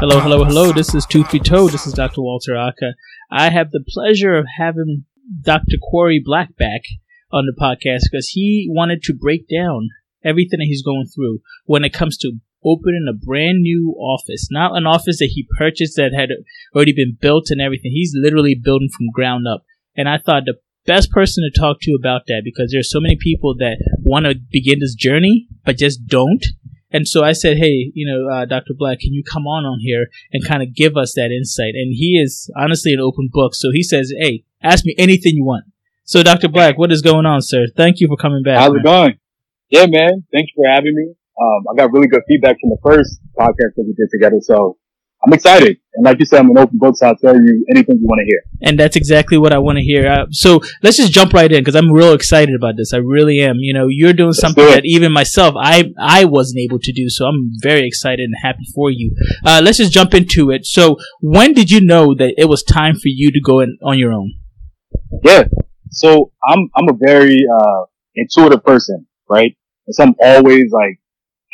Hello, hello, hello. This is Tooth Be Told. This is Dr. Walter Aka. I have the pleasure of having Dr. Corey Black back on the podcast because he wanted to break down everything that he's going through when it comes to opening a brand new office, not an office that he purchased that had already been built and everything. He's literally building from ground up. And I thought the best person to talk to about that because there's so many people that want to begin this journey but just don't and so I said, hey, you know, uh, Dr. Black, can you come on on here and kind of give us that insight? And he is honestly an open book. So he says, hey, ask me anything you want. So Dr. Black, what is going on, sir? Thank you for coming back. How's man. it going? Yeah, man. Thanks for having me. Um, I got really good feedback from the first podcast that we did together. So I'm excited. And like you said, I'm an open book, so I'll tell you anything you want to hear. And that's exactly what I want to hear. Uh, so let's just jump right in because I'm real excited about this. I really am. You know, you're doing let's something do that even myself, I, I wasn't able to do. So I'm very excited and happy for you. Uh, let's just jump into it. So when did you know that it was time for you to go in on your own? Yeah. So I'm, I'm a very, uh, intuitive person, right? And so I'm always like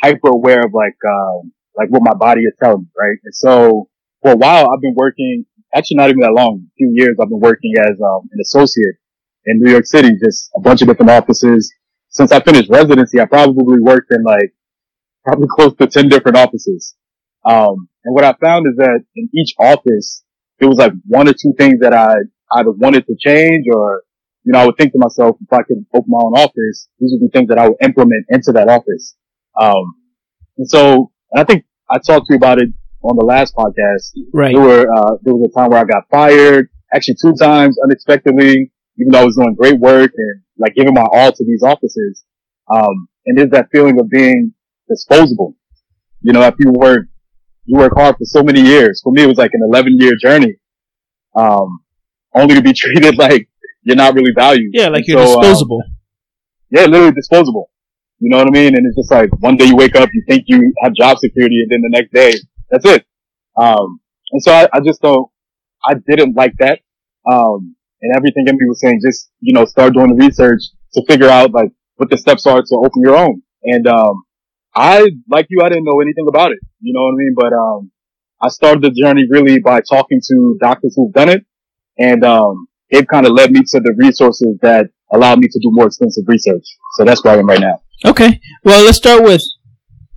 hyper aware of like, um, like what my body is telling me, right? And so for a while, I've been working, actually not even that long, a few years, I've been working as um, an associate in New York City, just a bunch of different offices. Since I finished residency, I probably worked in like probably close to 10 different offices. Um, and what I found is that in each office, it was like one or two things that I either wanted to change or, you know, I would think to myself, if I could open my own office, these would be things that I would implement into that office. Um, and so I think I talked to you about it on the last podcast. Right. There were, uh, there was a time where I got fired, actually two times unexpectedly, even though I was doing great work and like giving my all to these offices. Um, and there's that feeling of being disposable. You know, if you work, you work hard for so many years. For me, it was like an 11 year journey. Um, only to be treated like you're not really valued. Yeah, like and you're so, um, disposable. Um, yeah, literally disposable. You know what I mean? And it's just like one day you wake up, you think you have job security, and then the next day, that's it. Um, and so I, I just don't, I didn't like that. Um, and everything in me was saying, just, you know, start doing the research to figure out like what the steps are to open your own. And, um, I, like you, I didn't know anything about it. You know what I mean? But, um, I started the journey really by talking to doctors who've done it. And, um, it kind of led me to the resources that allowed me to do more extensive research. So that's where I am right now. Okay. Well, let's start with,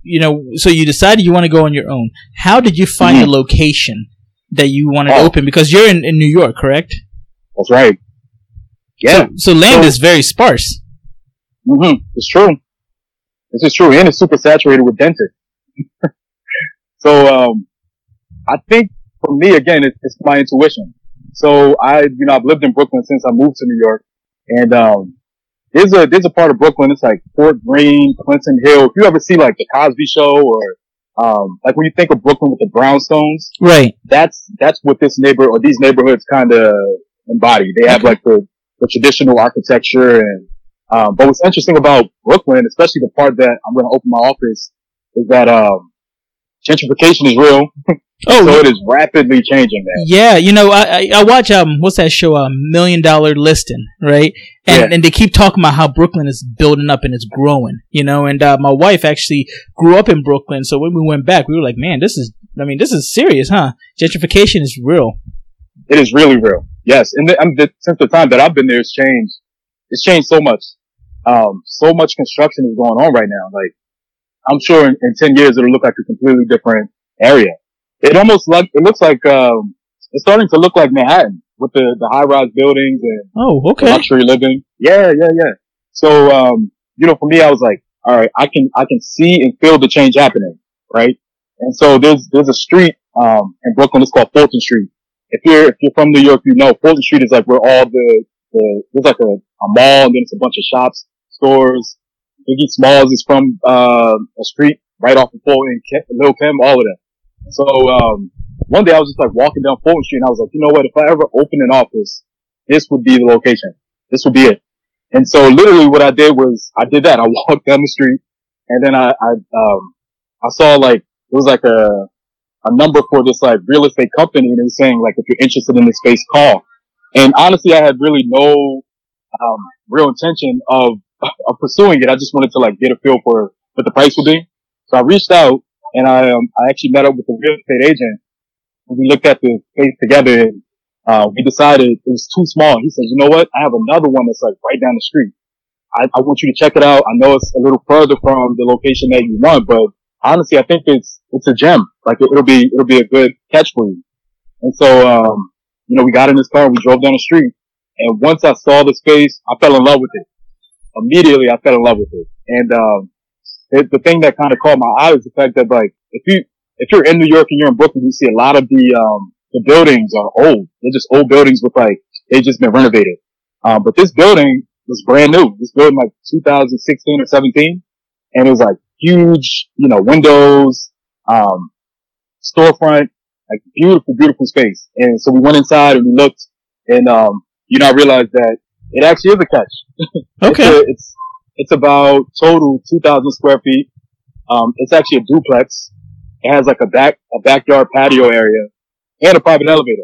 you know, so you decided you want to go on your own. How did you find mm-hmm. the location that you wanted oh. to open? Because you're in, in New York, correct? That's right. Yeah. So, so land so, is very sparse. Mm-hmm. It's true. This is true. And it's super saturated with dentists. so, um, I think for me, again, it's, it's my intuition. So I, you know, I've lived in Brooklyn since I moved to New York and, um, there's a there's a part of Brooklyn. It's like Fort Greene, Clinton Hill. If you ever see like the Cosby Show or um, like when you think of Brooklyn with the brownstones, right? That's that's what this neighbor or these neighborhoods kind of embody. They have like the the traditional architecture and um, but what's interesting about Brooklyn, especially the part that I'm going to open my office, is that um, gentrification is real. Oh, so it is rapidly changing that. Yeah, you know, I, I watch um what's that show, a um, Million Dollar Listing, right? And yeah. and they keep talking about how Brooklyn is building up and it's growing, you know. And uh, my wife actually grew up in Brooklyn, so when we went back, we were like, man, this is, I mean, this is serious, huh? Gentrification is real. It is really real. Yes, and the, the, since the time that I've been there, it's changed. It's changed so much. Um, so much construction is going on right now. Like, I'm sure in, in 10 years it'll look like a completely different area it almost like it looks like um, it's starting to look like Manhattan with the the high rise buildings and oh okay luxury living. Yeah, yeah, yeah. So um, you know, for me, I was like, all right, I can I can see and feel the change happening, right? And so there's there's a street um in Brooklyn. It's called Fulton Street. If you're if you're from New York, you know Fulton Street is like where all the the there's like a, a mall and then it's a bunch of shops, stores. Biggie Smalls is from uh, a street right off of Fulton, Lil Kim, all of that. So, um, one day I was just like walking down Fulton Street and I was like, you know what? If I ever open an office, this would be the location. This would be it. And so literally what I did was I did that. I walked down the street and then I, I, um, I saw like, it was like a, a number for this like real estate company and it was saying like, if you're interested in this space, call. And honestly, I had really no, um, real intention of, of pursuing it. I just wanted to like get a feel for what the price would be. So I reached out and I um, I actually met up with the real estate agent. And we looked at the space together, and uh, we decided it was too small. He said, "You know what? I have another one that's like right down the street. I, I want you to check it out. I know it's a little further from the location that you want, but honestly, I think it's it's a gem. Like it, will be it'll be a good catch for you." And so, um, you know, we got in this car, we drove down the street, and once I saw the space, I fell in love with it. Immediately, I fell in love with it. And um, it, the thing that kind of caught my eye is the fact that like if you if you're in New York and you're in Brooklyn, you see a lot of the um, the buildings are old. They're just old buildings with like they've just been renovated. Um, but this building was brand new. This building like 2016 or 17, and it was like huge, you know, windows, um, storefront, like beautiful, beautiful space. And so we went inside and we looked, and um, you know, I realized that it actually is a catch. Okay. it's, a, it's it's about total 2,000 square feet. Um, it's actually a duplex. It has like a back, a backyard patio area and a private elevator.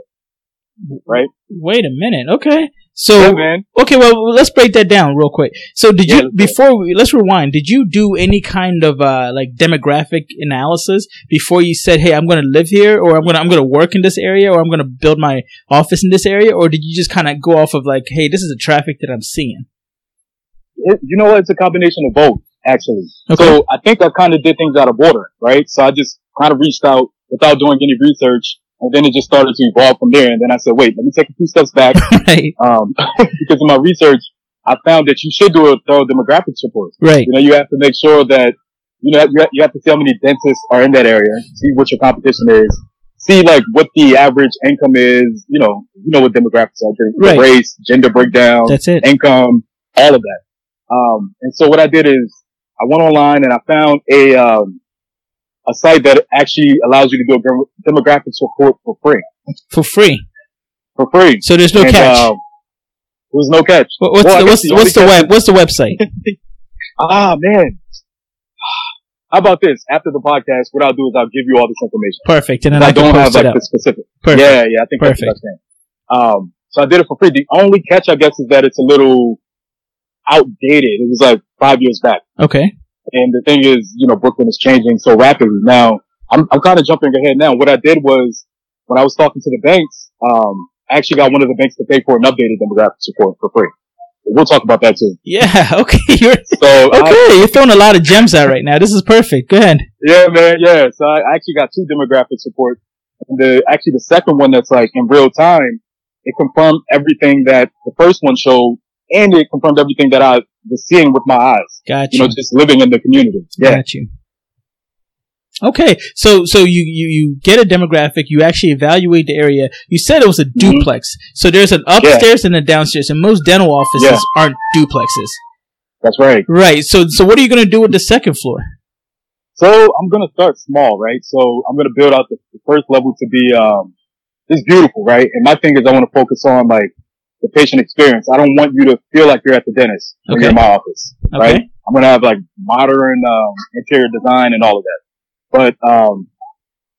Right? Wait a minute. Okay. So, Yeah, man. okay, well, let's break that down real quick. So, did Yeah, you, before we, let's rewind, did you do any kind of, uh, like demographic analysis before you said, hey, I'm going to live here or I'm going to, I'm going to work in this area or I'm going to build my office in this area? Or did you just kind of go off of like, hey, this is the traffic that I'm seeing? It, you know what? It's a combination of both, actually. Okay. So I think I kind of did things out of order, right? So I just kind of reached out without doing any research and then it just started to evolve from there. And then I said, wait, let me take a few steps back. right. Um, because in my research, I found that you should do a thorough demographic report. Right. You know, you have to make sure that, you know, you have, you have to see how many dentists are in that area, see what your competition is, see like what the average income is, you know, you know what demographics are, Right. race, gender breakdown, That's it. income, all of that. Um, and so what I did is I went online and I found a, um, a site that actually allows you to do a demographics report for free, For free. for free. So there's no And, catch. um, there's no catch. What- what's well, the, what's, the what's the web, what's the website? Ah, man. How about this? After the podcast, what I'll do is I'll give you all this information. Perfect. And then I, I, don't have like the specific. Perfect. Yeah, yeah, I think that's what I'm saying. Um, so I did it for free. The only catch, I guess, is that it's a little outdated. It was like five years back. Okay. And the thing is, you know, Brooklyn is changing so rapidly. Now, I'm, I'm kind of jumping ahead now. What I did was, when I was talking to the banks, um, I actually got one of the banks to pay for an updated demographic report for free. We'll talk about that too. Yeah. Okay. You're, So, I- okay. You're throwing a lot of gems out right now. This is perfect. Go ahead. Yeah, man. Yeah. So I actually got two demographic support. And the, actually the second one that's like in real time, it confirmed everything that the first one showed and it confirmed everything that I was seeing with my eyes. Got You know, just living in the community. Yeah. Got you. Okay, so so you, you you get a demographic. You actually evaluate the area. You said it was a Mm-hmm. duplex. So there's an upstairs and a downstairs, and most dental offices Yeah. aren't duplexes. That's right. Right. So so what are you gonna do with the second floor? So I'm going to start small, right? So I'm going to build out the, the first level to be, um, just beautiful, right? And my thing is I want to focus on like the patient experience. I don't want you to feel like you're at the dentist when you're in my office, Okay. right? I'm going to have like modern, um, interior design and all of that. But, um,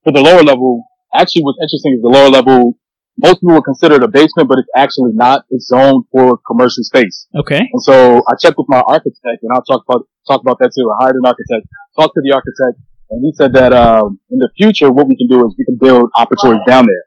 for the lower level, actually what's interesting is the lower level, most people would consider it a basement, but it's actually not. It's zoned for commercial space. Okay. And so I checked with my architect and I'll talk about, talk about that too. I hired an architect, talked to the architect and he said that, um, in the future, what we can do is we can build operatories down there.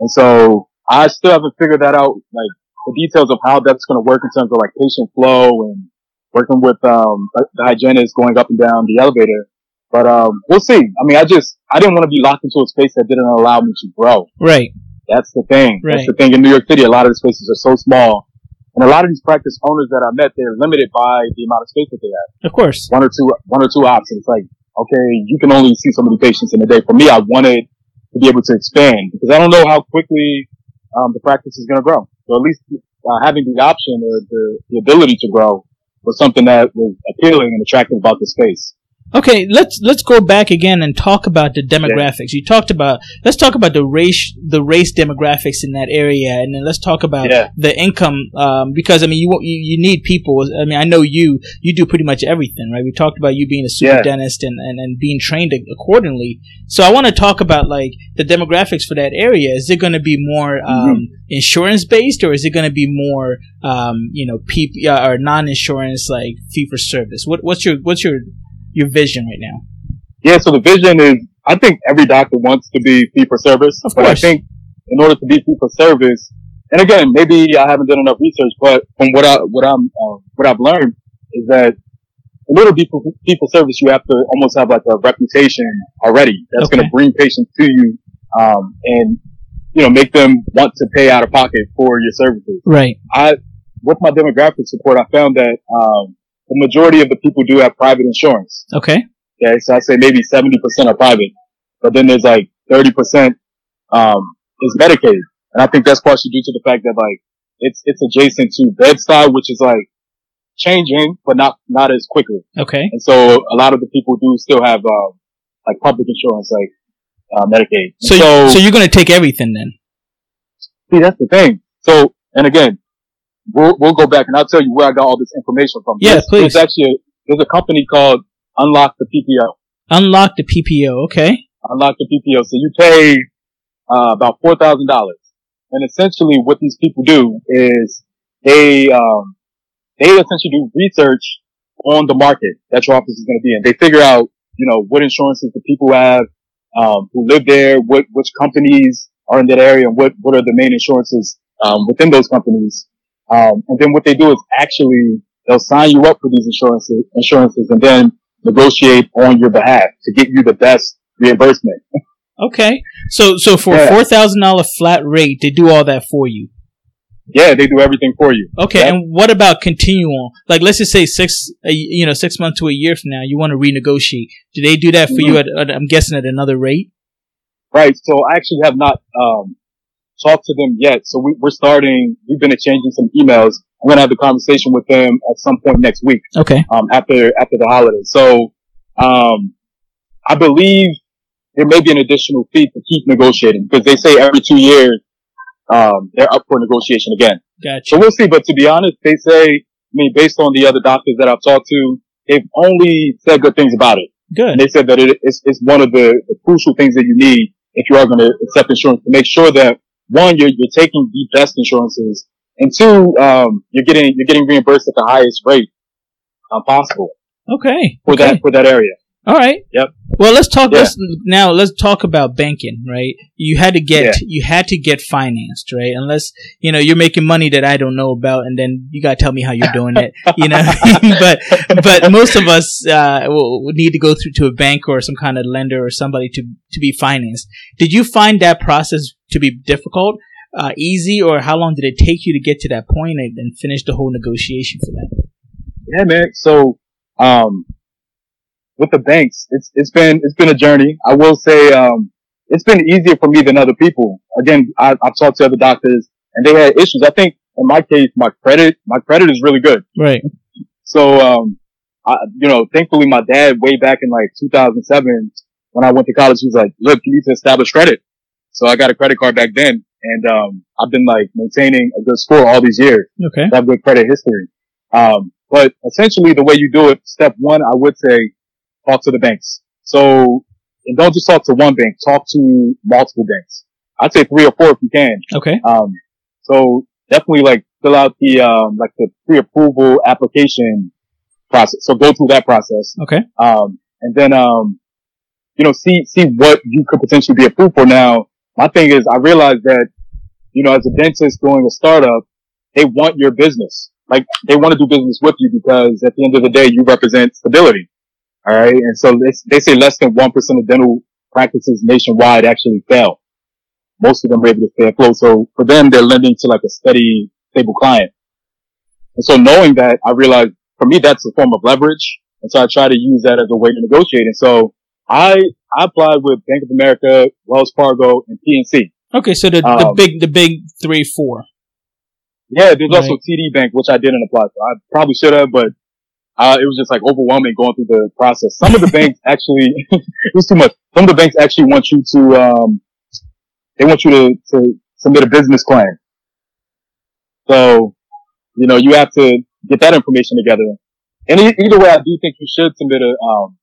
And so I still haven't figured that out, like the details of how that's going to work in terms of like patient flow and working with, um, the hygienist going up and down the elevator. But, um, we'll see. I mean, I just, I didn't want to be locked into a space that didn't allow me to grow. Right. That's the thing. Right. That's the thing in New York City. A lot of the spaces are so small. And a lot of these practice owners that I met, they're limited by the amount of space that they have. Of course. One or two, one or two options. Like, okay, you can only see so many patients in a day. For me, I wanted to be able to expand because I don't know how quickly, um, the practice is going to grow. So at least uh, having the option or the, the ability to grow was something that was appealing and attractive about the space. Okay, let's let's go back again and talk about the demographics. You talked about let's talk about the race the race demographics in that area, and then let's talk about Yeah. the income um, because I mean you, you you need people. I mean I know you you do pretty much everything, right? We talked about you being a super Yeah. dentist and, and, and being trained accordingly. So I want to talk about like the demographics for that area. Is it going to be more um, insurance based, or is it going to be more um, you know PP or non insurance like fee for service? What what's your what's your your vision right now? Yeah, so the vision is, I think every doctor wants to be fee for service, Of but I think in order to be fee for service, and again, maybe I haven't done enough research, but from what I, what I'm, um, what I've learned is that in order to be for fee for service, you have to almost have like a reputation already that's Okay. going to bring patients to you, um, and, you know, make them want to pay out of pocket for your services. Right. I, with my demographic support, I found that, um, the majority of the people do have private insurance. Okay. Okay, so I say maybe 70% are private, but then there's like 30%, um, is Medicaid. And I think that's partially due to the fact that like, it's, it's adjacent to Bed-Stuy, which is like changing, but not, not as quickly. Okay. And so a lot of the people do still have, uh, like public insurance, like, uh, Medicaid. So, you, so you're going to take everything then? see, that's the thing. So, and again, we'll, we'll go back and I'll tell you where I got all this information from. Yeah, There's- please. There's actually, a, there's a company called Unlock the PPO. Unlock the PPO. Okay. unlock the PPO. So you pay uh, about four thousand dollars, and essentially what these people do is they um, they essentially do research on the market that your office is going to be in. They figure out you know what insurances the people have um, who live there, what which companies are in that area, and what what are the main insurances um, within those companies. Um, and then what they do is actually they'll sign you up for these insurances, insurances, and then negotiate on your behalf to get you the best reimbursement. Okay. So, so for a Yeah. four thousand dollar flat rate, they do all that for you. Yeah, they do everything for you. Okay. Yeah. And what about continual? Like, let's just say six, you know, six months to a year from now, you want to renegotiate. Do they do that for you at, at, I'm guessing at another rate? Right. So I actually have not um, talked to them yet. So we, we're starting. We've been exchanging some emails. I'm gonna have the conversation with them at some point next week. Okay. Um, after after the holidays. So um, I believe there may be an additional fee to keep negotiating because they say every two years um, they're up for negotiation again. Gotcha. So we'll see. But to be honest, they say, I mean, based on the other doctors that I've talked to, they've only said good things about it. Good. And they said that it, it's, it's one of the, the crucial things that you need if you are going to accept insurance to make sure that one, you're, you're taking the best insurances and two, um, you're getting, you're getting reimbursed at the highest rate um, possible Okay. for okay. that, for that area. All right. Yep. Well, let's talk. Yeah. Let's now let's talk about banking, right? You had to get Yeah. you had to get financed, right? Unless you know you're making money that I don't know about, and then you gotta tell me how you're doing it, you know. but but most of us uh, will will need to go through to a bank or some kind of lender or somebody to to be financed. Did you find that process to be difficult, uh, easy, or how long did it take you to get to that point and, and finish the whole negotiation for that? Yeah, man. So, um, with the banks, it's, it's been, it's been a journey. I will say, um, it's been easier for me than other people. Again, I, I've talked to other doctors and they had issues. I think in my case, my credit, my credit is really good. Right. So, um, I, you know, thankfully my dad way back in like 2007, when I went to college, he was like, look, you need to establish credit. So I got a credit card back then and, um, I've been like maintaining a good score all these years Okay. have good credit history. Um, but essentially the way you do it, step one, I would say talk to the banks. So, and don't just talk to one bank, talk to multiple banks. I'd say three or four if you can. Okay. Um, so definitely like fill out the, um, like the pre-approval application process. So go through that process. Okay. Um, and then, um, you know, see, see what you could potentially be approved for. Now, my thing is I realized that, you know, as a dentist doing a startup, they want your business. Like they want to do business with you because at the end of the day, you represent stability. All right. And so they, they say less than 1% of dental practices nationwide actually fail. Most of them are able to stay afloat. So for them, they're lending to like a steady, stable client. And so knowing that, I realized for me, that's a form of leverage. And so I try to use that as a way to negotiate. And so I, I applied with Bank of America, Wells Fargo, and PNC. Okay. So the, the Um, big the big three four. Yeah, there's also TD Bank, which I didn't apply for. I probably should have, but uh, it was just like overwhelming going through the process. Some of the banks actually, it was too much. Some of the banks actually want you to, um, they want you to, to submit a business plan. So, you know, you have to get that information together. And e- either way, I do think you should submit a, um,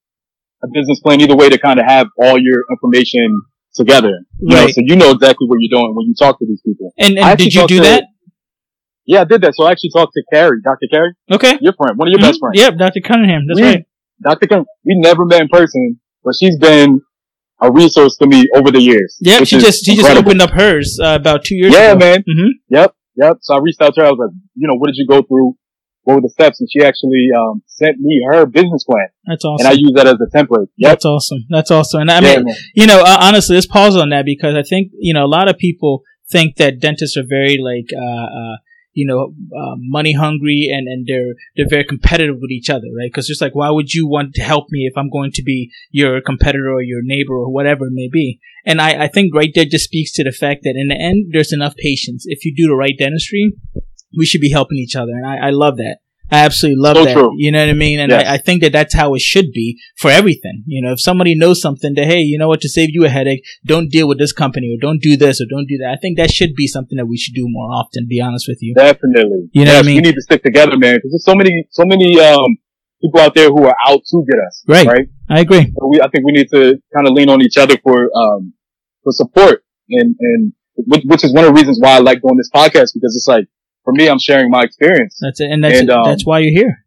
a business plan either way to kind of have all your information together. You know, so you know exactly what you're doing when you talk to these people. And, and did you do to- that? Yeah, I did that. So I actually talked to Carrie, Dr. Carrie, Okay. your friend, one of your best Mhm. friends. Yep, Dr. Cunningham. That's We- right. Dr. Cunningham. we never met in person, but she's been a resource to me over the years. Yeah, she just she incredible. just opened up hers uh, about two years yeah, ago. Yeah, man. Mm-hmm. Yep, yep. So I reached out to her. I was like, you know, what did you go through? What were the steps? And she actually um, sent me her business plan. That's awesome. And I use that as a template. Yep. That's awesome. That's awesome. And I mean, yeah, you know, uh, honestly, let's pause on that because I think you know a lot of people think that dentists are very like. Uh, uh you know, uh, money hungry and, and they're, they're very competitive with each other, right? Cause just like, why would you want to help me if I'm going to be your competitor or your neighbor or whatever it may be? And I, I think right there just speaks to the fact that in the end, there's enough patients. If you do the right dentistry, we should be helping each other. And I, I love that. I absolutely love so that. True. You know what I mean? And yes. I, I, think that that's how it should be for everything. You know, if somebody knows something that, hey, you know what, to save you a headache, don't deal with this company or don't do this or don't do that. I think that should be something that we should do more often, to be honest with you. Definitely. You know yes, what I mean? We need to stick together, man, because there's so many, so many, um, people out there who are out to get us. Right. Right. I agree. So we, I think we need to kind of lean on each other for, um, for support and, and, which is one of the reasons why I like doing this podcast because it's like, for me, I'm sharing my experience. That's it. And that's, and, um, that's why you're here.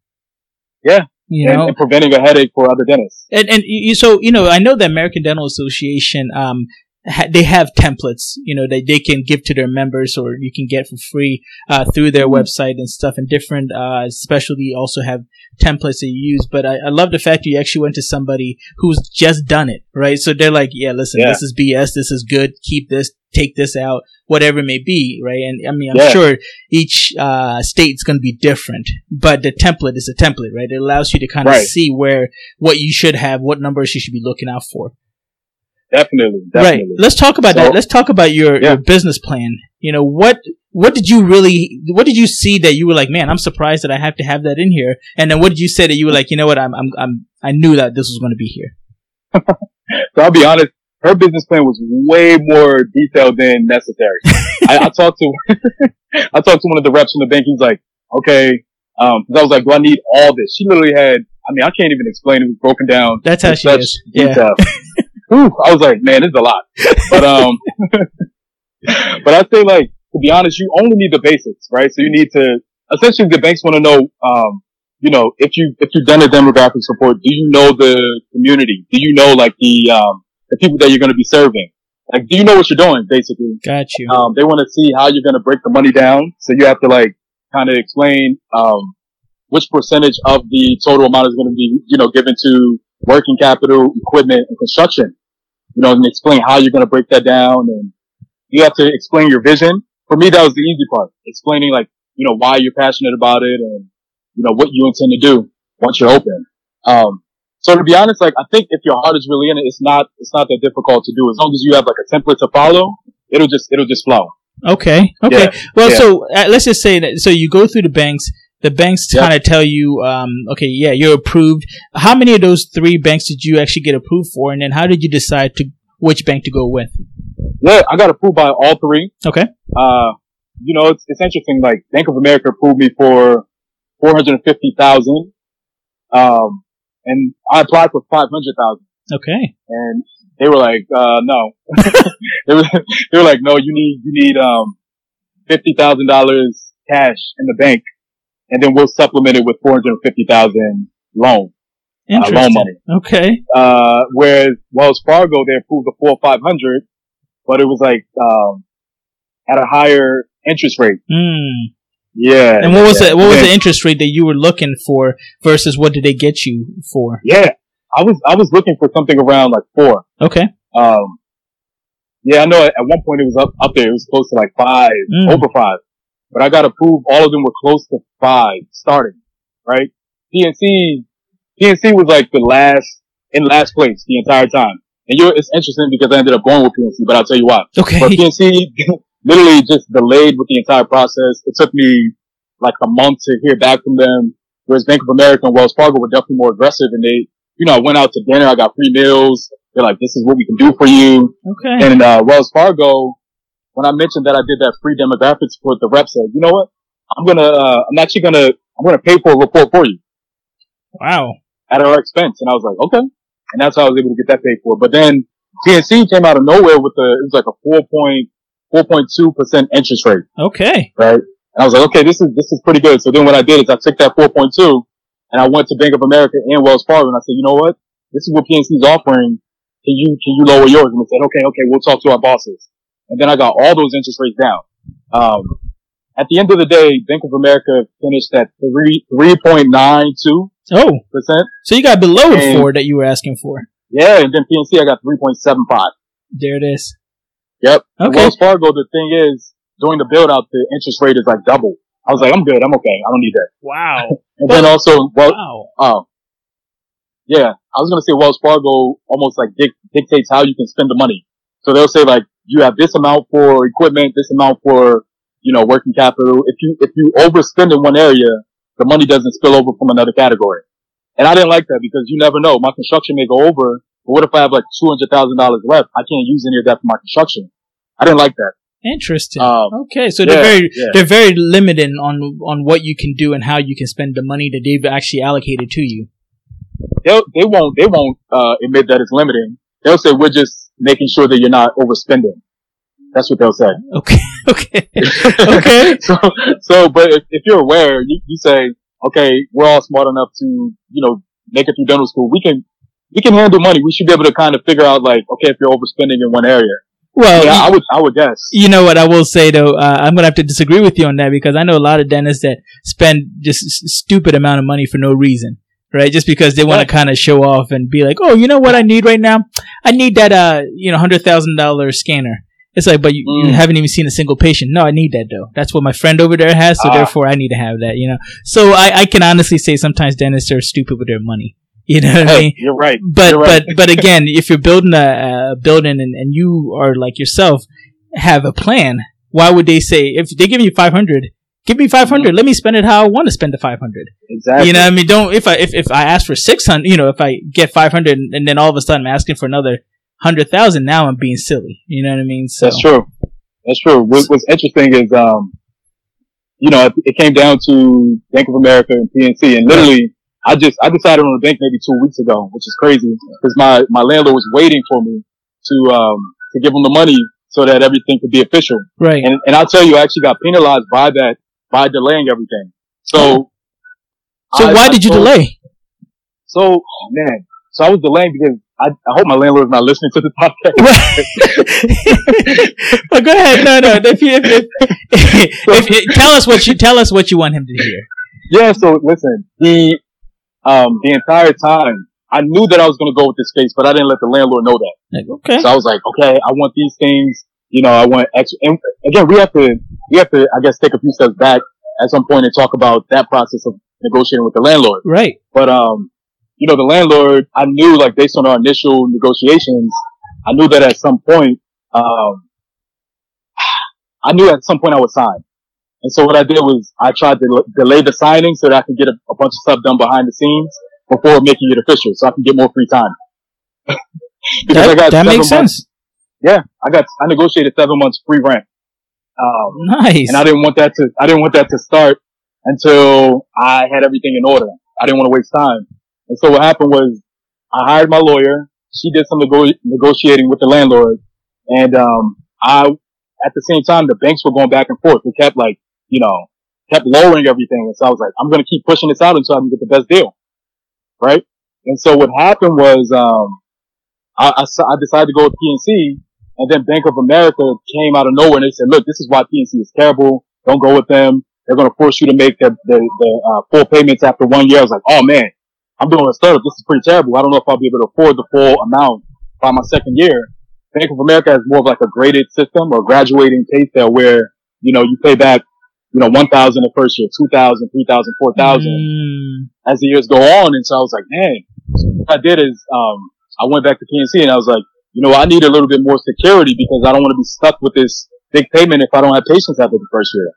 Yeah. You and, know, and preventing a headache for other dentists. And, and you, so, you know, I know the American Dental Association, um, ha- they have templates, you know, that they can give to their members or you can get for free, uh, through their mm-hmm. website and stuff and different, uh, specialty also have templates that you use. But I, I love the fact you actually went to somebody who's just done it, right? So they're like, yeah, listen, yeah. this is BS. This is good. Keep this, take this out whatever it may be, right? And I mean, I'm yeah. sure each uh, state's going to be different, but the template is a template, right? It allows you to kind of right. see where what you should have, what numbers you should be looking out for. Definitely, definitely. Right. Let's talk about so, that. Let's talk about your, yeah. your business plan. You know, what what did you really what did you see that you were like, man, I'm surprised that I have to have that in here? And then what did you say that you were like, you know what, I'm I'm, I'm I knew that this was going to be here. so I'll be honest, her business plan was way more detailed than necessary. I, I, talked to, I talked to one of the reps from the bank. He's like, okay, um, cause I was like, do I need all this? She literally had, I mean, I can't even explain it. It was broken down. That's how she is. Yeah. Whew, I was like, man, it's a lot. But, um, but I'd say like, to be honest, you only need the basics, right? So you need to, essentially the banks want to know, um, you know, if you, if you've done a demographic support, do you know the community? Do you know like the, um, the people that you're going to be serving. Like, do you know what you're doing, basically? Got you. Um, they want to see how you're going to break the money down. So you have to like kind of explain, um, which percentage of the total amount is going to be, you know, given to working capital, equipment, and construction. You know, and explain how you're going to break that down. And you have to explain your vision. For me, that was the easy part. Explaining like, you know, why you're passionate about it and, you know, what you intend to do once you're open. Um, so to be honest, like I think if your heart is really in it, it's not it's not that difficult to do. As long as you have like a template to follow, it'll just it'll just flow. Okay. Okay. Yeah. Well, yeah. so uh, let's just say that. So you go through the banks. The banks yeah. kind of tell you, um, okay, yeah, you're approved. How many of those three banks did you actually get approved for, and then how did you decide to which bank to go with? Yeah, I got approved by all three. Okay. Uh, you know, it's it's interesting. Like Bank of America approved me for four hundred and fifty thousand. Um, and I applied for 500,000. Okay. And they were like, uh, no. they were, they were like, no, you need, you need, um, $50,000 cash in the bank and then we'll supplement it with 450,000 loan. Uh, loan money. Okay. Uh, whereas Wells Fargo, they approved the four or 500, but it was like, um, at a higher interest rate. Mm. Yeah. And what was yeah. the what was the interest rate that you were looking for versus what did they get you for? Yeah, I was I was looking for something around like four. Okay. Um. Yeah, I know. At one point it was up up there. It was close to like five, mm. over five. But I got to prove All of them were close to five starting. Right. PNC PNC was like the last in last place the entire time. And you're, it's interesting because I ended up going with PNC, but I'll tell you why. Okay. But PNC literally just delayed with the entire process. It took me like a month to hear back from them. Whereas Bank of America and Wells Fargo were definitely more aggressive and they, you know, I went out to dinner. I got free meals. They're like, this is what we can do for you. Okay. And, uh, Wells Fargo, when I mentioned that I did that free demographic support, the rep said, you know what? I'm gonna, uh, I'm actually gonna, I'm gonna pay for a report for you. Wow. At our expense. And I was like, okay. And that's how I was able to get that paid for. But then PNC came out of nowhere with a, it was like a four point 4.2% interest rate. Okay. Right. And I was like, okay, this is, this is pretty good. So then what I did is I took that 4.2 and I went to Bank of America and Wells Fargo and I said, you know what? this is what PNC is offering. Can you, can you lower yours? And they said, okay, okay, we'll talk to our bosses. And then I got all those interest rates down. Um, at the end of the day, Bank of America finished at three, 3.92 Oh, percent. so you got below the four that you were asking for. Yeah. And then PNC, I got 3.75. There it is. Yep. And Okay. Wells Fargo, the thing is, during the build out, the interest rate is like double. I was like, I'm good. I'm okay. I don't need that. Wow. And then also, well, Wow. oh, yeah, I was going to say Wells Fargo almost like dic- dictates how you can spend the money. So they'll say like, you have this amount for equipment, this amount for, you know, working capital. If you, if you overspend in one area, the money doesn't spill over from another category. And I didn't like that because you never know. My construction may go over, but what if I have like $200,000 left? I can't use any of that for my construction. I didn't like that. Interesting. Um, okay, so they're yeah, very yeah. they're very limited on on what you can do and how you can spend the money that they've actually allocated to you. they'll, they won't, they won't, uh, admit that it's limiting. They'll say, we're just making sure that you're not overspending. That's what they'll say. Okay. Okay. okay. so, so, but if, if you're aware, you, you say, okay, we're all smart enough to, you know, make it through dental school. We can, we can handle money. We should be able to kind of figure out like, okay, if you're overspending in one area. Well, yeah, y- I would, I would guess. you know what I will say though, uh, I'm gonna have to disagree with you on that because I know a lot of dentists that spend just stupid amount of money for no reason, right? Just because they want to kind of show off and be like, oh, you know what I need right now? I need that, uh, you know, hundred thousand dollar scanner. It's like, but you, you Mm. haven't even seen a single patient. No, I need that though. That's what my friend over there has, so Ah. therefore I need to have that. You know, so I, I can honestly say sometimes dentists are stupid with their money. You know what I mean? You're right. but You're right. but but again, if you're building a, a building and, and you are like yourself have a plan, why would they say if they give you five hundred, give me five hundred, let me spend it how I want to spend the five hundred. Exactly. You know, what I mean, don't if I if, if I ask for six hundred, you know, if I get five hundred and then all of a sudden I'm asking for another hundred thousand, now I'm being silly. You know what I mean? So That's true. That's true. What, what's interesting is, um, you know, it, it came down to Bank of America and PNC, and literally, I just I decided on the bank maybe two weeks ago, which is crazy because my my landlord was waiting for me to um to give him the money so that everything could be official. right. And and I'll tell you, I actually got penalized by that by delaying everything. So. so I- why I did you told- delay? So, oh, man, so I was delaying because I, I hope my landlord's not listening to the podcast. but go ahead. No, no. If you, if, if, if, if- tell us what you tell us what you want him to hear. Yeah, so listen, the um the entire time I knew that I was gonna go with this space, but I didn't let the landlord know that. Okay. So I was like, okay, I want these things, you know, I want extra and again we have to we have to I guess take a few steps back at some point and talk about that process of negotiating with the landlord. Right. But um you know, the landlord I knew like based on our initial negotiations, I knew that at some point um I knew at some point I would sign. And so what I did was I tried to l- delay the signing so that I could get a, a bunch of stuff done behind the scenes before making it official, so I can get more free time. because That, that makes months- sense. Yeah, I got I negotiated seven months free rent, um, Nice. and I didn't want that to I didn't want that to start until I had everything in order. I didn't want to waste time. And so what happened was I hired my lawyer. She did some nego- negotiating with the landlord, and um, I at the same time the banks were going back and forth. They kept like you know kept lowering everything, and so I was like, I'm gonna keep pushing this out until I can get the best deal, right? And so what happened was um, I, I, I decided to go with PNC, and then Bank of America came out of nowhere and they said, look, this is why PNC is terrible. Don't go with them. They're going to force you to make the, the, the uh, full payments after one year. I was like, oh man, I'm doing a startup. This is pretty terrible. I don't know if I'll be able to afford the full amount by my second year. Bank of America has more of like a graded system or graduating pay scale where, you know, you pay back, you know, 1,000 the first year, 2,000, 3,000, 4,000 Mm, as the years go on. And so I was like, man, what I did is, um, I went back to PNC and I was like, you know, I need a little bit more security because I don't want to be stuck with this big payment if I don't have patients after the first year.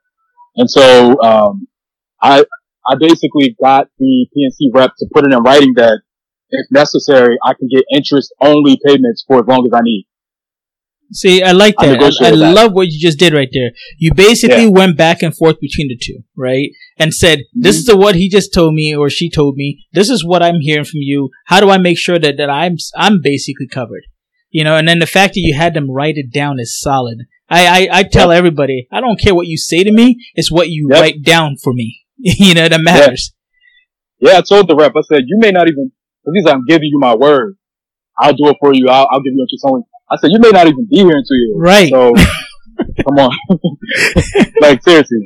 And so, um, I, I basically got the PNC rep to put it in writing that if necessary, I can get interest only payments for as long as I need. See, I like that. I, I negotiated that. love what you just did right there. You basically went back and forth between the two, right? And said, "This is the what he just told me, or she told me. This is what I'm hearing from you. How do I make sure that that I'm I'm basically covered?" You know. And then the fact that you had them write it down is solid. I I, I tell everybody, I don't care what you say to me. It's what you Yep. write down for me. you know that matters. Yeah, I told the rep, I said, you may not even, Cause he's I'm giving you my word. I'll do it for you. I'll, I'll give you interest only. I said, you may not even be here in two years. Right. So, come on. like, seriously.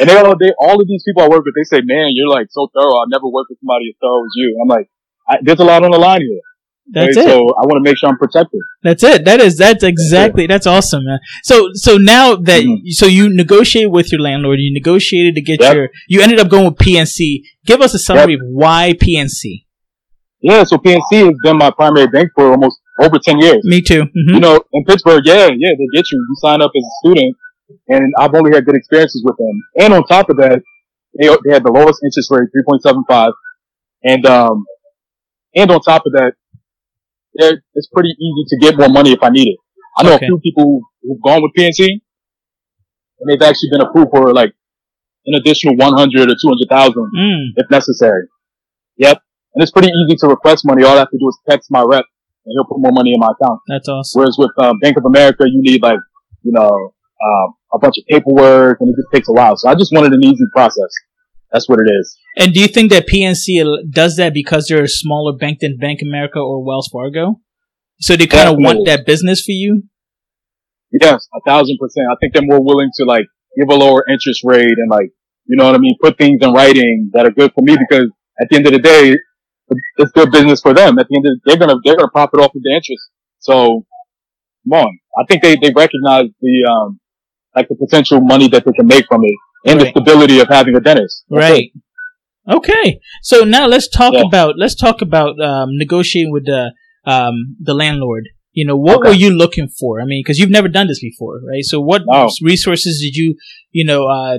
And they all, they, all of these people I work with, they say, man, you're like so thorough. I've never worked with somebody as thorough as you. I'm like, I, there's a lot on the line here. That's right? it. So I want to make sure I'm protected. That's it. That is that's exactly that's awesome, man. So so now that Mhm. so you negotiate with your landlord, you negotiated to get Yep. your you ended up going with PNC. Give us a summary of why PNC. Yeah. So PNC has been my primary bank for almost over 10 years. Me too. hmm You know, in Pittsburgh, yeah, yeah, they get you. You sign up as a student and I've only had good experiences with them. And on top of that, they, they had the lowest interest rate, 3.75. And, um, and on top of that, they're- it's pretty easy to get more money if I need it. I know Okay. a few people who've gone with PNC and they've actually been approved for like an additional 100 or 200,000 Mm, if necessary. Yep. And it's pretty easy to request money. All I have to do is text my rep and he'll put more money in my account. that's awesome. Whereas with um, Bank of America, you need like, you know, um, a bunch of paperwork and it just takes a while. So I just wanted an easy process. That's what it is. And do you think that PNC does that because they're a smaller bank than Bank America or Wells Fargo? So they kind of want that business for you? Yes, a thousand percent. I think they're more willing to like give a lower interest rate and like, you know what I mean? Put things in writing that are good for me because at the end of the day, it's good business for them. At the end of the, they're gonna, they're gonna profit off of the interest. So, come on. I think they, they recognize the, um, like the potential money that they can make from it and Right. the stability of having a dentist. That's it. Right. Okay. So now let's talk Yeah. about let's talk about um, negotiating with the um, the landlord. You know, what Okay. were you looking for? I mean, because you've never done this before, right? So what resources did you, you know, uh,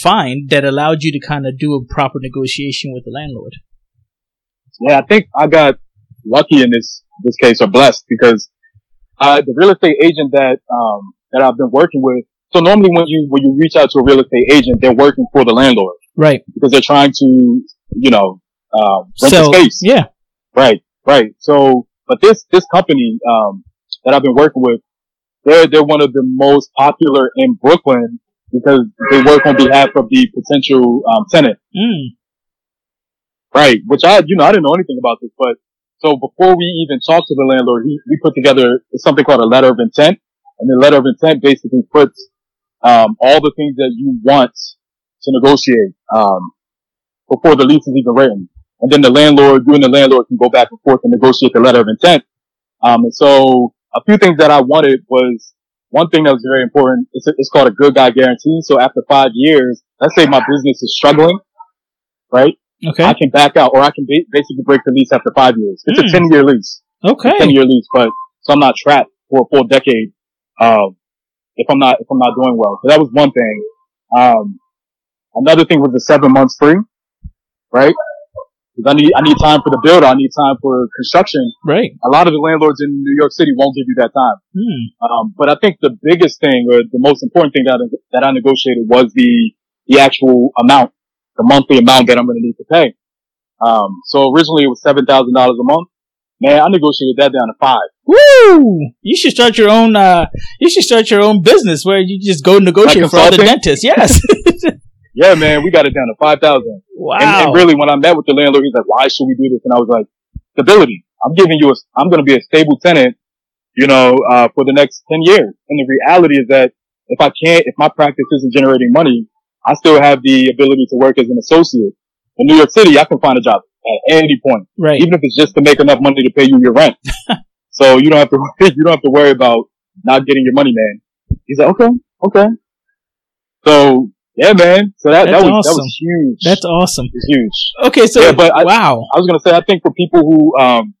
find that allowed you to kind of do a proper negotiation with the landlord? Yeah, I think I got lucky in this this case or blessed because uh, the real estate agent that um that I've been working with. So normally when you when you reach out to a real estate agent, they're working for the landlord Right. because they're trying to you know um, rent so the space. yeah. Right, right. So, but this this company um that I've been working with, they're they're one of the most popular in Brooklyn because they work on behalf of the potential um, tenant. Mm. Right. Which I, you know, I didn't know anything about this, but so before we even talked to the landlord, he, we put together something called a letter of intent. And the letter of intent basically puts, um, all the things that you want to negotiate, um, before the lease is even written. And then the landlord, you and the landlord can go back and forth and negotiate the letter of intent. Um, and so a few things that I wanted was one thing that was very important. It's, a, it's called a good guy guarantee. So after five years, let's say my business is struggling, right? Okay. I can back out or I can ba- basically break the lease after five years. It's Hmm. a 10 year lease. okay. 10 year lease, but so I'm not trapped for a full decade. Um, if I'm not, if I'm not doing well. So that was one thing. Um, another thing was the seven months free, right? 'Cause I need, I need time for the build. I need time for construction. Right. A lot of the landlords in New York City won't give you that time. Hmm. Um, but I think the biggest thing or the most important thing that I, that I negotiated was the, the actual amount, the monthly amount that I'm going to need to pay. Um, so originally it was $7,000 a month. Man, I negotiated that down to five. Woo! You should start your own. Uh, you should start your own business where you just go negotiate Like for all the dentists. Yes. Yeah, man, we got it down to 5,000. wow. And, and really when I met with the landlord, he's like, why should we do this? And I was like, stability. I'm giving you a, I'm going to be a stable tenant, you know, uh, for the next 10 years. And the reality is that if I can't, if my practice isn't generating money, I still have the ability to work as an associate. In New York City, I can find a job at any point, right. even if it's just to make enough money to pay you your rent. so you don't have to, you don't have to worry about not getting your money, man. He's like, okay, okay. So yeah, man. So that, that That's was, that was huge. That's awesome. It's huge. Okay, so Yeah, but I- wow. I was gonna say, I think for people who, um,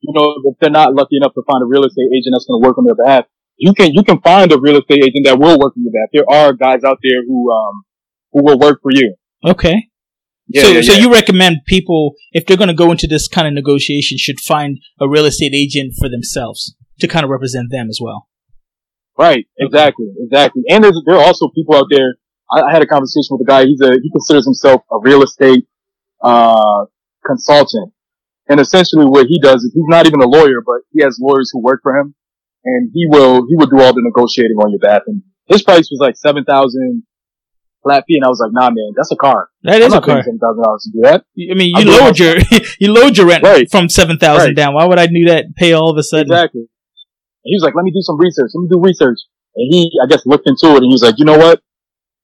you know, if they're not lucky enough to find a real estate agent that's gonna work on their behalf, you can, you can find a real estate agent that will work on your behalf. There are guys out there who, um, who will work for you. Okay. Yeah, so, yeah, so yeah. you recommend people, if they're going to go into this kind of negotiation, should find a real estate agent for themselves to kind of represent them as well. Right. Exactly. Exactly. And there's, there are also people out there. I, I had a conversation with a guy. He's a, he considers himself a real estate, uh, consultant. And essentially what he does is he's not even a lawyer, but he has lawyers who work for him and he will, he will do all the negotiating on your behalf. And his price was like 7,000 flat fee, and I was like, nah, man, that's a car. That is I'm a car. Seven thousand dollars to do that. I mean, you do lowered your you lowered your rent Right. from seven thousand Right. down. Why would I do that? Pay all of a sudden? Exactly. And he was like, let me do some research. Let me do research. And he, I guess, looked into it, and he was like, you know what?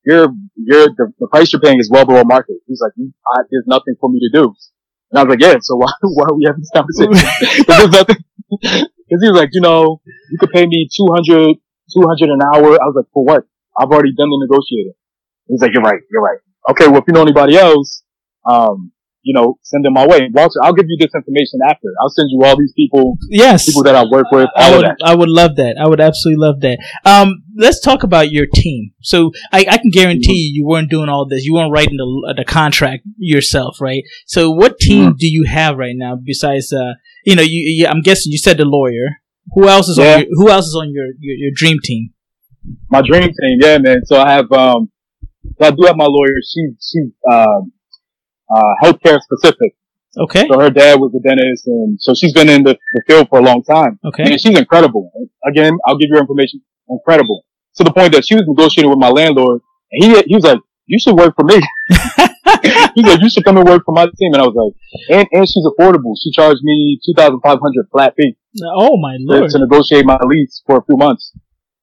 You're, you're the, the price you're paying is well below market. He's like, I, there's nothing for me to do. And I was like, yeah. So why, why are we having this conversation? there's nothing. Because he was like, you know, you could pay me 200, 200 an hour. I was like, for what? I've already done the negotiating. He's like, you're right, you're right. Okay, well, if you know anybody else, um, you know, send them my way. Walter, I'll give you this information after. I'll send you all these people, yes. people that I work with, I would. I would love that. I would absolutely love that. Um, let's talk about your team. So I, I can guarantee you, you weren't doing all this. You weren't writing the the contract yourself, right? So what team Mhm. do you have right now besides, uh, you know, you, you I'm guessing you said the lawyer. Who else is Yeah. on your Who else is on your your, your dream team? My dream team, yeah, man. So I have, um, so I do have my lawyer. She's, she's, um, uh, healthcare specific. Okay. So her dad was a dentist and so she's been in the, the field for a long time. Okay. And she's incredible. Again, I'll give you her information. Incredible. To the point that she was negotiating with my landlord and he, he was like, you should work for me. He's like, you should come and work for my team. And I was like, and, and she's affordable. She charged me 2500 flat fee Oh my to, lord! to negotiate my lease for a few months.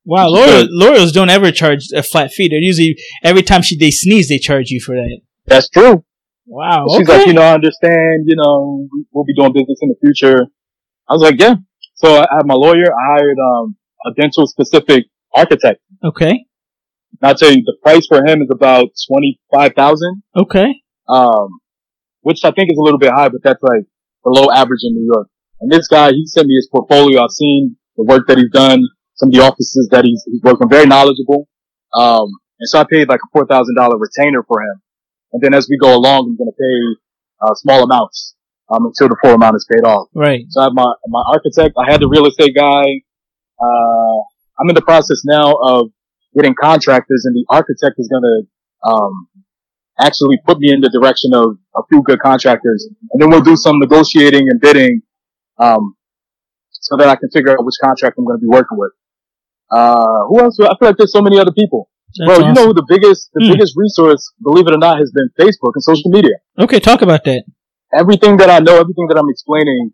Wow, She's lawyers, don't ever charge a flat fee. They're usually every time she they sneeze, they charge you for that. That's true. Wow. She's okay. like, you know, I understand, you know, we- we'll be doing business in the future. I was like, yeah. So I have my lawyer. I hired, um, a dental specific architect. okay. And I'll tell you, the price for him is about 25,000, Okay. um, which I think is a little bit high, but that's like below average in New York. And this guy, he sent me his portfolio. I've seen the work that he's done, some of the offices that he's, he's worked on, very knowledgeable. Um, and so I paid like a $4,000 retainer for him. And then as we go along, I'm going to pay, uh, small amounts, um, until the full amount is paid off. Right. So I have my, my architect. I had the real estate guy. Uh, I'm in the process now of getting contractors and the architect is going to, um, actually put me in the direction of a few good contractors. And then we'll do some negotiating and bidding, um, so that I can figure out which contract I'm going to be working with. Uh, who else? I feel like there's so many other people. That's Bro, you know who the biggest, the Hmm. biggest resource, believe it or not, has been Facebook and social media. Okay, talk about that. Everything that I know, everything that I'm explaining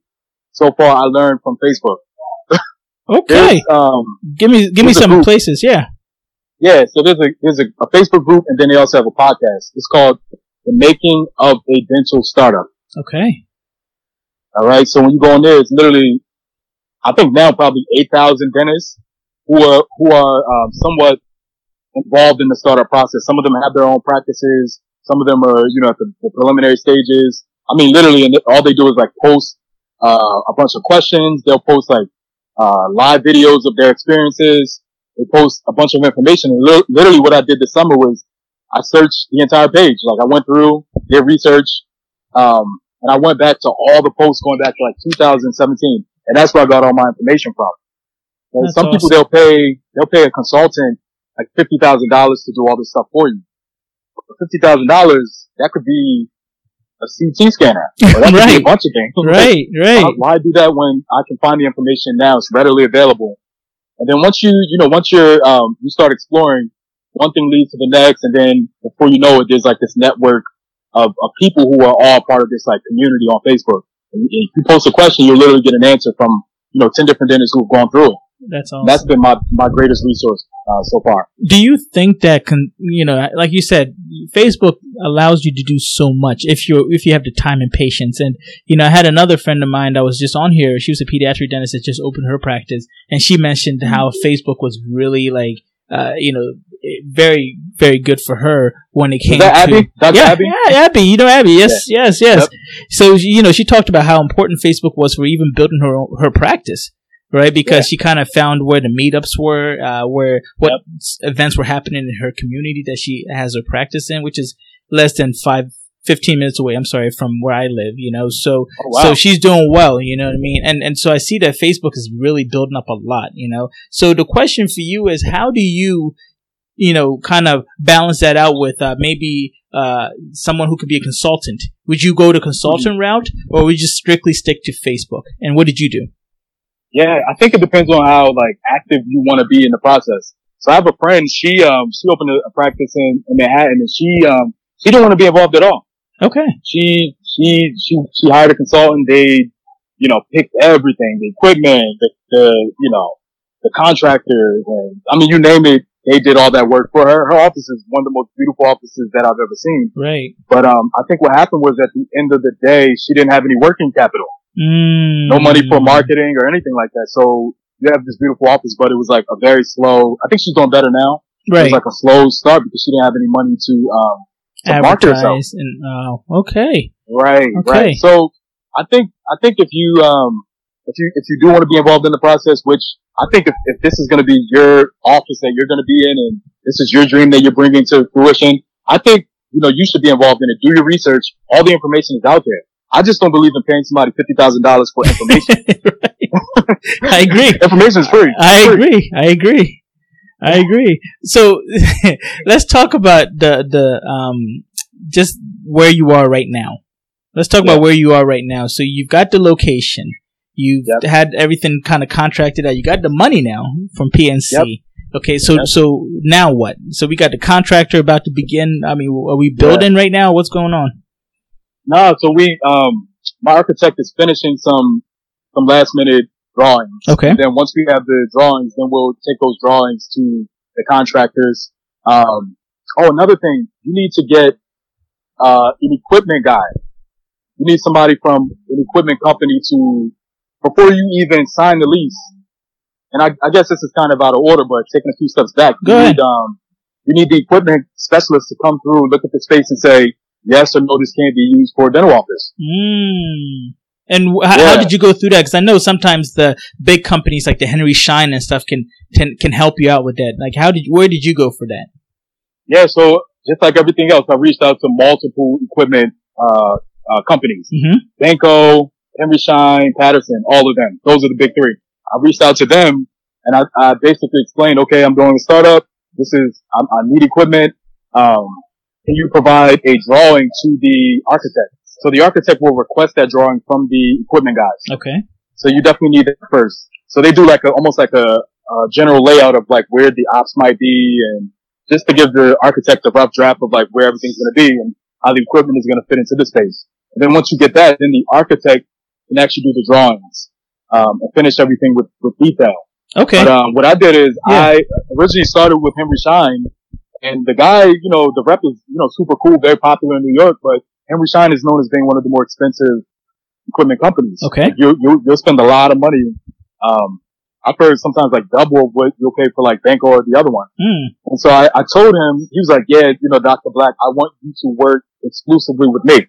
so far, I learned from Facebook. Okay, um, give me give me some places. Yeah. yeah, so there's a, there's a, a Facebook group and then they also have a podcast. It's called The Making of a Dental Startup. Okay. All right. So when you go on there, it's literally, I think now probably 8,000 dentists who are, who are, um, somewhat involved in the startup process. Some of them have their own practices. Some of them are, you know, at the, the preliminary stages. I mean, literally, and all they do is like post, uh, a bunch of questions. They'll post like, uh, live videos of their experiences. They post a bunch of information. And li- literally what I did this summer was I searched the entire page. Like I went through, did research, um, and I went back to all the posts going back to like 2017. And that's where I got all my information from. And That's some people awesome. they'll pay, they'll pay a consultant like $50,000 to do all this stuff for you. For $50,000, that could be a CT scanner. Or that could be a Right. bunch of things. Right. Right. Why, why do that when I can find the information now? It's readily available. And then once you, you know, once you're, um, you start exploring, one thing leads to the next, and then before you know it, there's like this network of, of people who are all part of this like community on Facebook. And if you post a question, you'll literally get an answer from, you know, 10 different dentists who've gone through it. That's And that's awesome. been my, my greatest resource, uh, so far. Do you think that con- you know, like you said, Facebook allows you to do so much if you if you have the time and patience. And you know, I had another friend of mine that was just on here. She was a pediatric dentist that just opened her practice, and she mentioned how Facebook was really like, uh, you know, very very good for her when it came to Abby? Dr. yeah, Abby? yeah, Abby. You know Abby. Yes, yes, yes. Yep. So you know, she talked about how important Facebook was for even building her her practice, right? Because she kind of found where the meetups were, uh, where what Yep. events were happening in her community that she has her practice in, which is less than five. 15 minutes away, I'm sorry, from where I live, you know, so, Oh, wow. so she's doing well, you know what I mean? And, and so I see that Facebook is really building up a lot, you know? So the question for you is how do you, you know, kind of balance that out with, uh, maybe, uh, someone who could be a consultant? Would you go the consultant route or would you just strictly stick to Facebook? And what did you do? Yeah, I think it depends on how like active you want to be in the process. So I have a friend. She um she opened a, a practice in, in Manhattan, and she um she didn't want to be involved at all. Okay. She she she she hired a consultant. They you know picked everything, the equipment, the, the you know the contractors, and I mean you name it. They did all that work for her. Her office is one of the most beautiful offices that I've ever seen. Right. But um, I think what happened was at the end of the day, she didn't have any working capital, Mm. no money for marketing or anything like that. So you have this beautiful office, but it was like a very slow. I think she's doing better now. It was like a slow start because she didn't have any money to um to market herself. Advertise and oh, okay. Right, Okay. right. So I think I think if you um if you if you do want to be involved in the process, which I think if, if this is going to be your office that you're going to be in, and this is your dream that you're bringing to fruition, I think you know you should be involved in it. Do your research. All the information is out there. I just don't believe in paying somebody fifty thousand dollars for information. I agree. information is free. I It's free. agree. I agree. I agree. So let's talk about the the um just where you are right now. Let's talk Yeah. about where you are right now. So you've got the location. You've Yep. had everything kind of contracted out. You got the money now from PNC. Yep. Okay, so Yep. so now what? So we got the contractor about to begin. I mean, are we building right now? What's going on? No, so we um my architect is finishing some some last minute drawings. Okay. And then once we have the drawings, then we'll take those drawings to the contractors. Um, oh, another thing, you need to get uh, an equipment guy. You need somebody from an equipment company to before you even sign the lease. And I, I guess this is kind of out of order, but taking a few steps back, you ahead. need um, you need the equipment specialist to come through, and look at the space, and say yes or no, this can't be used for a dental office. Mm. And wh- how, how did you go through that? Because I know sometimes the big companies like the Henry Schein and stuff can can can help you out with that. Like, how did where did you go for that? Yeah, so just like everything else, I reached out to multiple equipment uh, uh, companies: Mm-hmm. Benco, Henry Schein, Patterson, all of them. Those are the big three. I reached out to them and I, I basically explained, okay, I'm doing a startup. This is I'm, I need equipment. Um, can you provide a drawing to the architect? So the architect will request that drawing from the equipment guys. Okay. So you definitely need that first. So they do like a, almost like a, a general layout of like where the ops might be and just to give the architect a rough draft of like where everything's going to be and how the equipment is going to fit into the space. And then once you get that, then the architect can actually do the drawings, um, and finish everything with, with detail. Okay. But, um, what I did is Yeah. I originally started with Henry Schein and the guy, you know, the rep is, you know, super cool, very popular in New York, but Henry Schein is known as being one of the more expensive equipment companies. Okay. Like, you, you, you'll spend a lot of money. Um, I've heard sometimes like double what you'll pay for like Benco or the other one. Mm. And so I, I told him, he was like, yeah, you know, Dr. Black, I want you to work exclusively with me.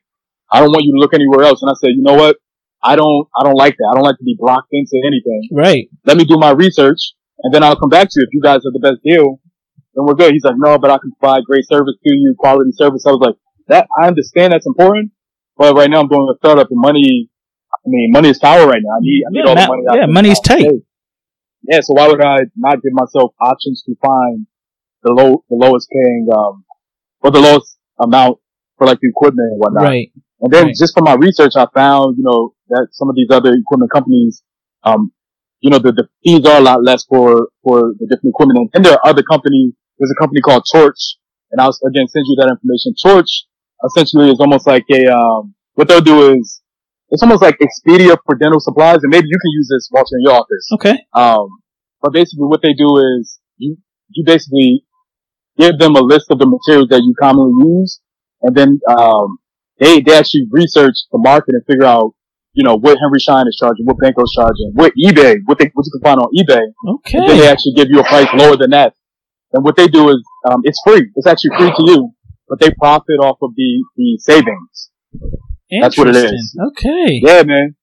I don't want you to look anywhere else. And I said, you know what? I don't, I don't like that. I don't like to be blocked into anything. Right. Let me do my research and then I'll come back to you. If you guys have the best deal, then we're good. He's like, no, but I can provide great service to you, quality service. I was like, that, I understand that's important, but right now I'm doing a startup and money, I mean, money is power right now. I need, I need Yeah, all the money. Yeah, can- money's I tight. Yeah, so why would I not give myself options to find the low, the lowest paying, um, or the lowest amount for like the equipment and whatnot? Right. And then Right. just from my research, I found, you know, that some of these other equipment companies, um, you know, the, the fees are a lot less for, for the different equipment. And, and there are other companies, there's a company called Torch, and I'll again send you that information. Torch essentially is almost like a, um, what they'll do is, it's almost like Expedia for dental supplies, and maybe you can use this, Walter, in your office. Okay. Um, but basically what they do is you, you basically give them a list of the materials that you commonly use and then, um, they, they actually research the market and figure out, you know, what Henry Schein is charging, what Benco's charging, what eBay, what they, what you can find on eBay. And then they actually give you a price lower than that. And what they do is, um, it's free. It's actually free to you, but they profit off of the, the savings. That's what it is. Okay. Yeah, man.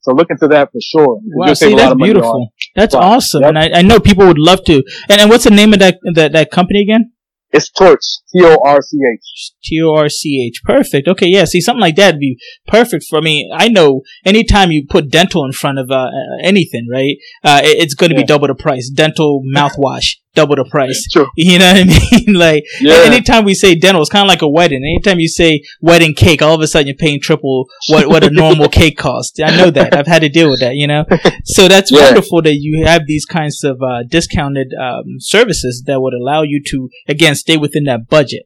So look into that for sure. Wow, see, that's of money on- beautiful. That's Wow. awesome, Yep. and I, I know people would love to. And, and what's the name of that that, that company again? It's Torch. T-O-R-C-H. T O R C H. Perfect. Okay, yeah. See, something like that would be perfect for me. I know anytime you put dental in front of uh, anything, right? Uh, it- it's going to be double the price. Dental mouthwash. Double the price. True. You know what I mean? like Yeah. anytime we say dental, it's kind of like a wedding. Anytime you say wedding cake, all of a sudden you're paying triple what what a normal cake costs. I know that. I've had to deal with that. You know, so that's Yeah. wonderful that you have these kinds of uh, discounted um, services that would allow you to again stay within that budget.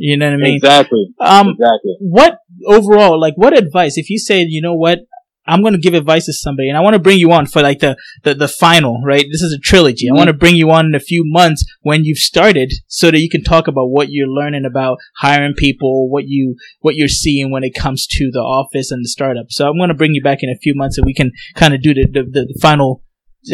You know what I mean? exactly. Um, exactly. what overall, like, what advice? If you say, you know what, I'm going to give advice to somebody, and I want to bring you on for like the the, the final, right? This is a trilogy. I Mhm. want to bring you on in a few months when you've started, so that you can talk about what you're learning about hiring people, what you what you're seeing when it comes to the office and the startup. So I'm going to bring you back in a few months, and we can kind of do the the, the final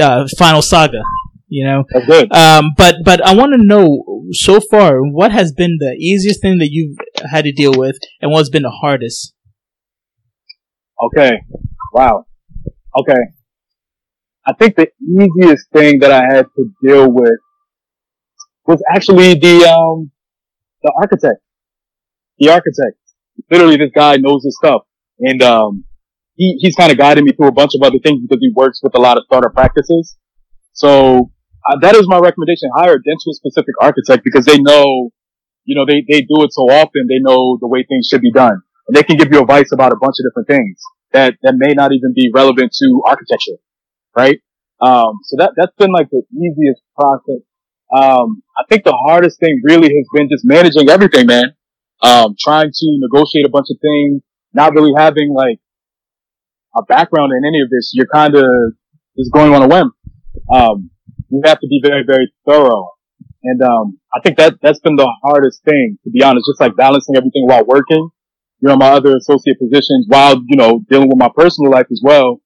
uh, final saga. You know, That's good. um, but but I want to know so far what has been the easiest thing that you've had to deal with, and what's been the hardest. Okay. Wow. Okay. I think the easiest thing that I had to deal with was actually the um the architect. The architect. Literally this guy knows his stuff. And um he, he's kind of guided me through a bunch of other things because he works with a lot of startup practices. So uh, that is my recommendation. Hire a dental specific architect because they know, you know, they, they do it so often. They know the way things should be done and they can give you advice about a bunch of different things that, that may not even be relevant to architecture, right? Um, so that, that's been like the easiest process. Um, I think the hardest thing really has been just managing everything, man. Um, trying to negotiate a bunch of things, not really having like a background in any of this. You're kind of just going on a whim. Um, you have to be very, very thorough. And, um, I think that, that's been the hardest thing, to be honest, just like balancing everything while working you know, my other associate positions while, you know, dealing with my personal life as well.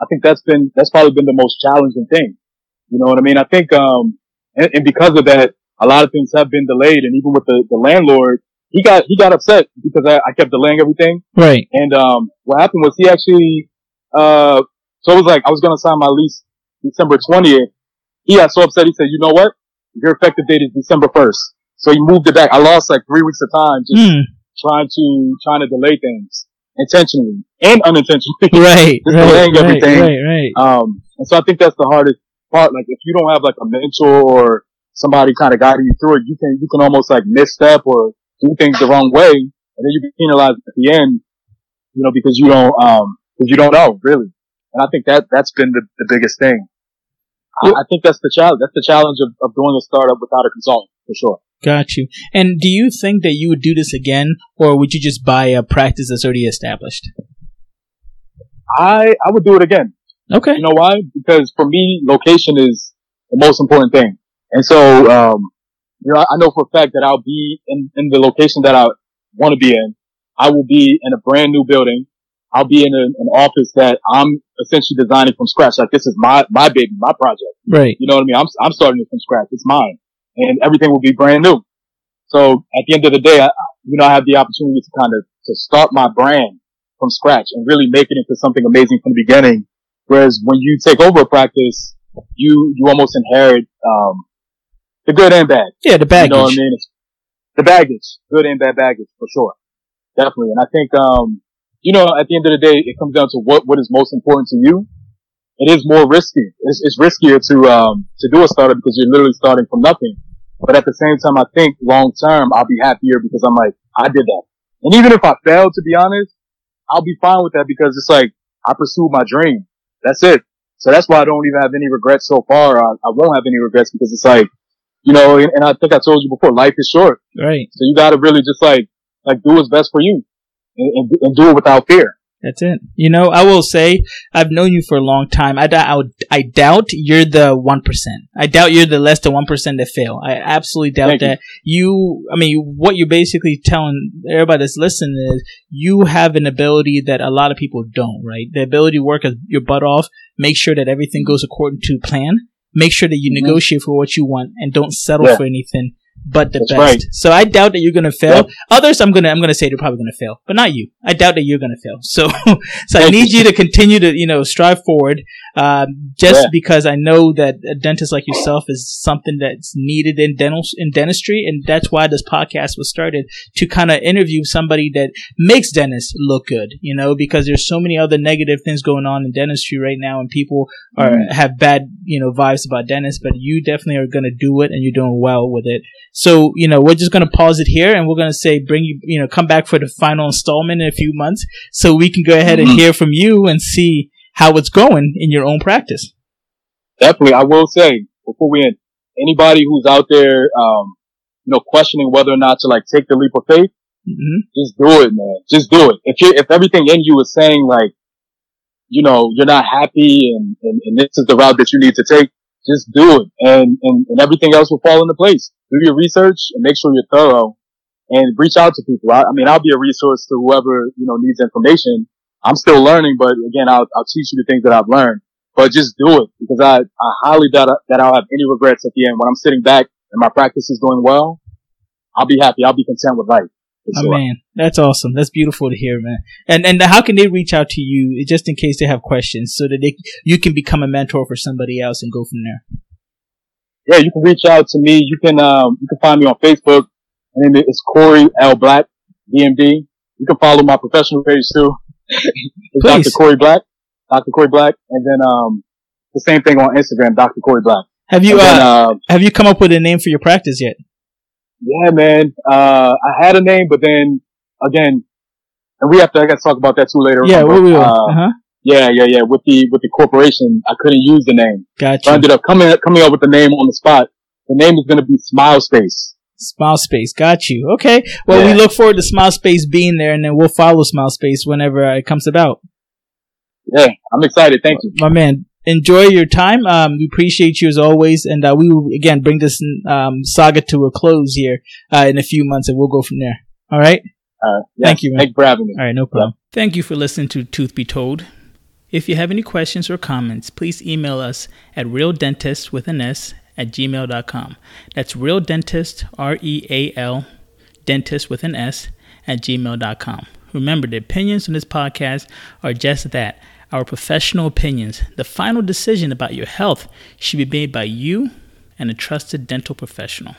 I think that's been, that's probably been the most challenging thing. You know what I mean? I think, um, and, and because of that, a lot of things have been delayed and even with the, the landlord, he got, he got upset because I, I kept delaying everything. Right. And, um, what happened was he actually, uh, so it was like, I was going to sign my lease December 20th. He got so upset. He said, you know what? Your effective date is December 1st. So he moved it back. I lost like three weeks of time just Mm, trying to trying to delay things intentionally and unintentionally. right. Just right. delaying Right. everything. Right. Right. Um, and so I think that's the hardest part. Like if you don't have like a mentor or somebody kind of guiding you through it, you can you can almost like misstep or do things the wrong way, and then you get penalized at the end. You know because you don't um because you don't know really. And I think that that's been the, the biggest thing. I, I think that's the challenge. That's the challenge of, of doing a startup without a consultant for sure. Got you. And do you think that you would do this again, or would you just buy a practice that's already established? I I would do it again. Okay. You know why? Because for me, location is the most important thing. And so, um, you know, I know for a fact that I'll be in, in the location that I want to be in. I will be in a brand new building. I'll be in a, an office that I'm essentially designing from scratch. Like this is my, my baby, my project. Right. You know what I mean? I'm, I'm starting it from scratch. It's mine and everything will be brand new. So at the end of the day, I, you know, I have the opportunity to kind of, to start my brand from scratch and really make it into something amazing from the beginning. Whereas when you take over a practice, you, you almost inherit, um, the good and bad. Yeah, the baggage. You know what I mean? It's the baggage, good and bad baggage for sure. Definitely. And I think, um, you know, at the end of the day, it comes down to what, what is most important to you. It is more risky. It's, it's riskier to, um, to do a startup because you're literally starting from nothing. But at the same time, I think long term, I'll be happier because I'm like, I did that. And even if I fail, to be honest, I'll be fine with that because it's like, I pursued my dream. That's it. So that's why I don't even have any regrets so far. I, I won't have any regrets because it's like, you know, and, and I think I told you before, life is short. right. So you gotta really just like, like do what's best for you and, and, and do it without fear. That's it. You know, I will say I've known you for a long time. I, doubt- I, would, I doubt you're the one percent. I doubt you're the less than one percent that fail. I absolutely doubt Thank that. You, I mean, what you're basically telling everybody that's listening is you have an ability that a lot of people don't. Right? The ability to work your butt off, make sure that everything goes according to plan, make sure that you Mhm. negotiate for what you want, and don't settle Yeah. for anything but the That's best. right. So I doubt that you're gonna fail. Yep. Others, I'm gonna I'm gonna say they're probably gonna fail, but not you. I doubt that you're gonna fail. So so I need you. to continue to you know strive forward. Um, just Yeah. because I know that a dentist like yourself is something that's needed in dental in dentistry, and that's why this podcast was started to kind of interview somebody that makes dentists look good. You know, because there's so many other negative things going on in dentistry right now, and people are Mhm. have bad you know vibes about dentists. But you definitely are going to do it, and you're doing well with it. So you know, we're just going to pause it here, and we're going to say bring you you know come back for the final installment in a few months, so we can go ahead and Mhm. hear from you and see how it's going in your own practice. Definitely, I will say before we end, anybody who's out there, um, you know, questioning whether or not to like take the leap of faith, hmm just do it, man. Just do it. If you if everything in you is saying like, you know, you're not happy and, and, and this is the route that you need to take, just do it, and, and and everything else will fall into place. Do your research and make sure you're thorough, and reach out to people. I, I mean, I'll be a resource to whoever you know needs information. I'm still learning, but again, I'll I'll teach you the things that I've learned. But just do it because I I highly doubt that I'll have any regrets at the end when I'm sitting back and my practice is going well. I'll be happy. I'll be content with life. Oh man, that's awesome. That's beautiful to hear, man. And and how can they reach out to you just in case they have questions, so that they you can become a mentor for somebody else and go from there. yeah, you can reach out to me. You can um you can find me on Facebook. My name is Corey L Black, DMD. You can follow my professional page too. it's Please. Dr. Corey Black, Dr. Corey Black, and then um the same thing on Instagram, Dr. Corey Black. Have you then, uh, uh, have you come up with a name for your practice yet? yeah, man. Uh, I had a name, but then again, and we have to I got to talk about that too later. Yeah, we will. Uh, Uh huh. yeah, yeah, yeah. With the with the corporation, I couldn't use the name. Got So I ended up coming coming up with the name on the spot. The name is going to be Smile Space. Smile Space. Got you. Okay. Well, we look forward to Smile Space being there, and then we'll follow Smile Space whenever it comes about. Yeah, I'm excited. Thank you. My man, enjoy your time. Um, we appreciate you as always, and uh, we will again bring this um, saga to a close here uh, in a few months, and we'll go from there. All right. Uh, yeah, Thank you, man. For having me. All right, no problem. Thank you for listening to Tooth Be Told. If you have any questions or comments, please email us at realdentist with an S at gmail.com. That's real dentist, R E A L, dentist with an S at gmail.com. Remember, the opinions on this podcast are just that our professional opinions. The final decision about your health should be made by you and a trusted dental professional.